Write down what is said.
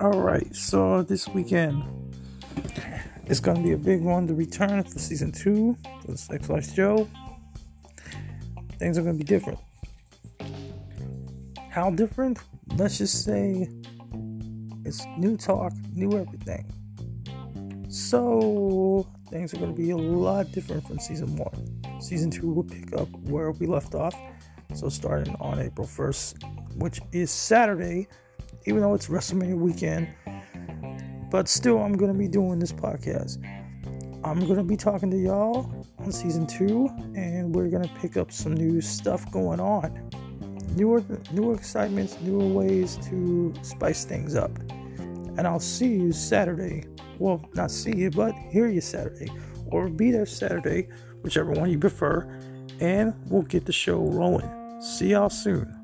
All right, so this weekend it's to be a big one. The return for season two of Sex Life Joe. Things are to be different. How different? Let's just say it's new talk, new everything. So things are to be a lot different from season one. Season two will pick up where we left off. So starting on April 1st, which is Saturday, even though it's WrestleMania weekend. But still, I'm going to be doing this podcast. I'm going to be talking to y'all on season two, and we're going to pick up some new stuff going on. Newer, newer excitements, newer ways to spice things up. And I'll see you Saturday. Well, not see you, but hear you Saturday. Or be there Saturday, whichever one you prefer. And we'll get the show rolling. See y'all soon.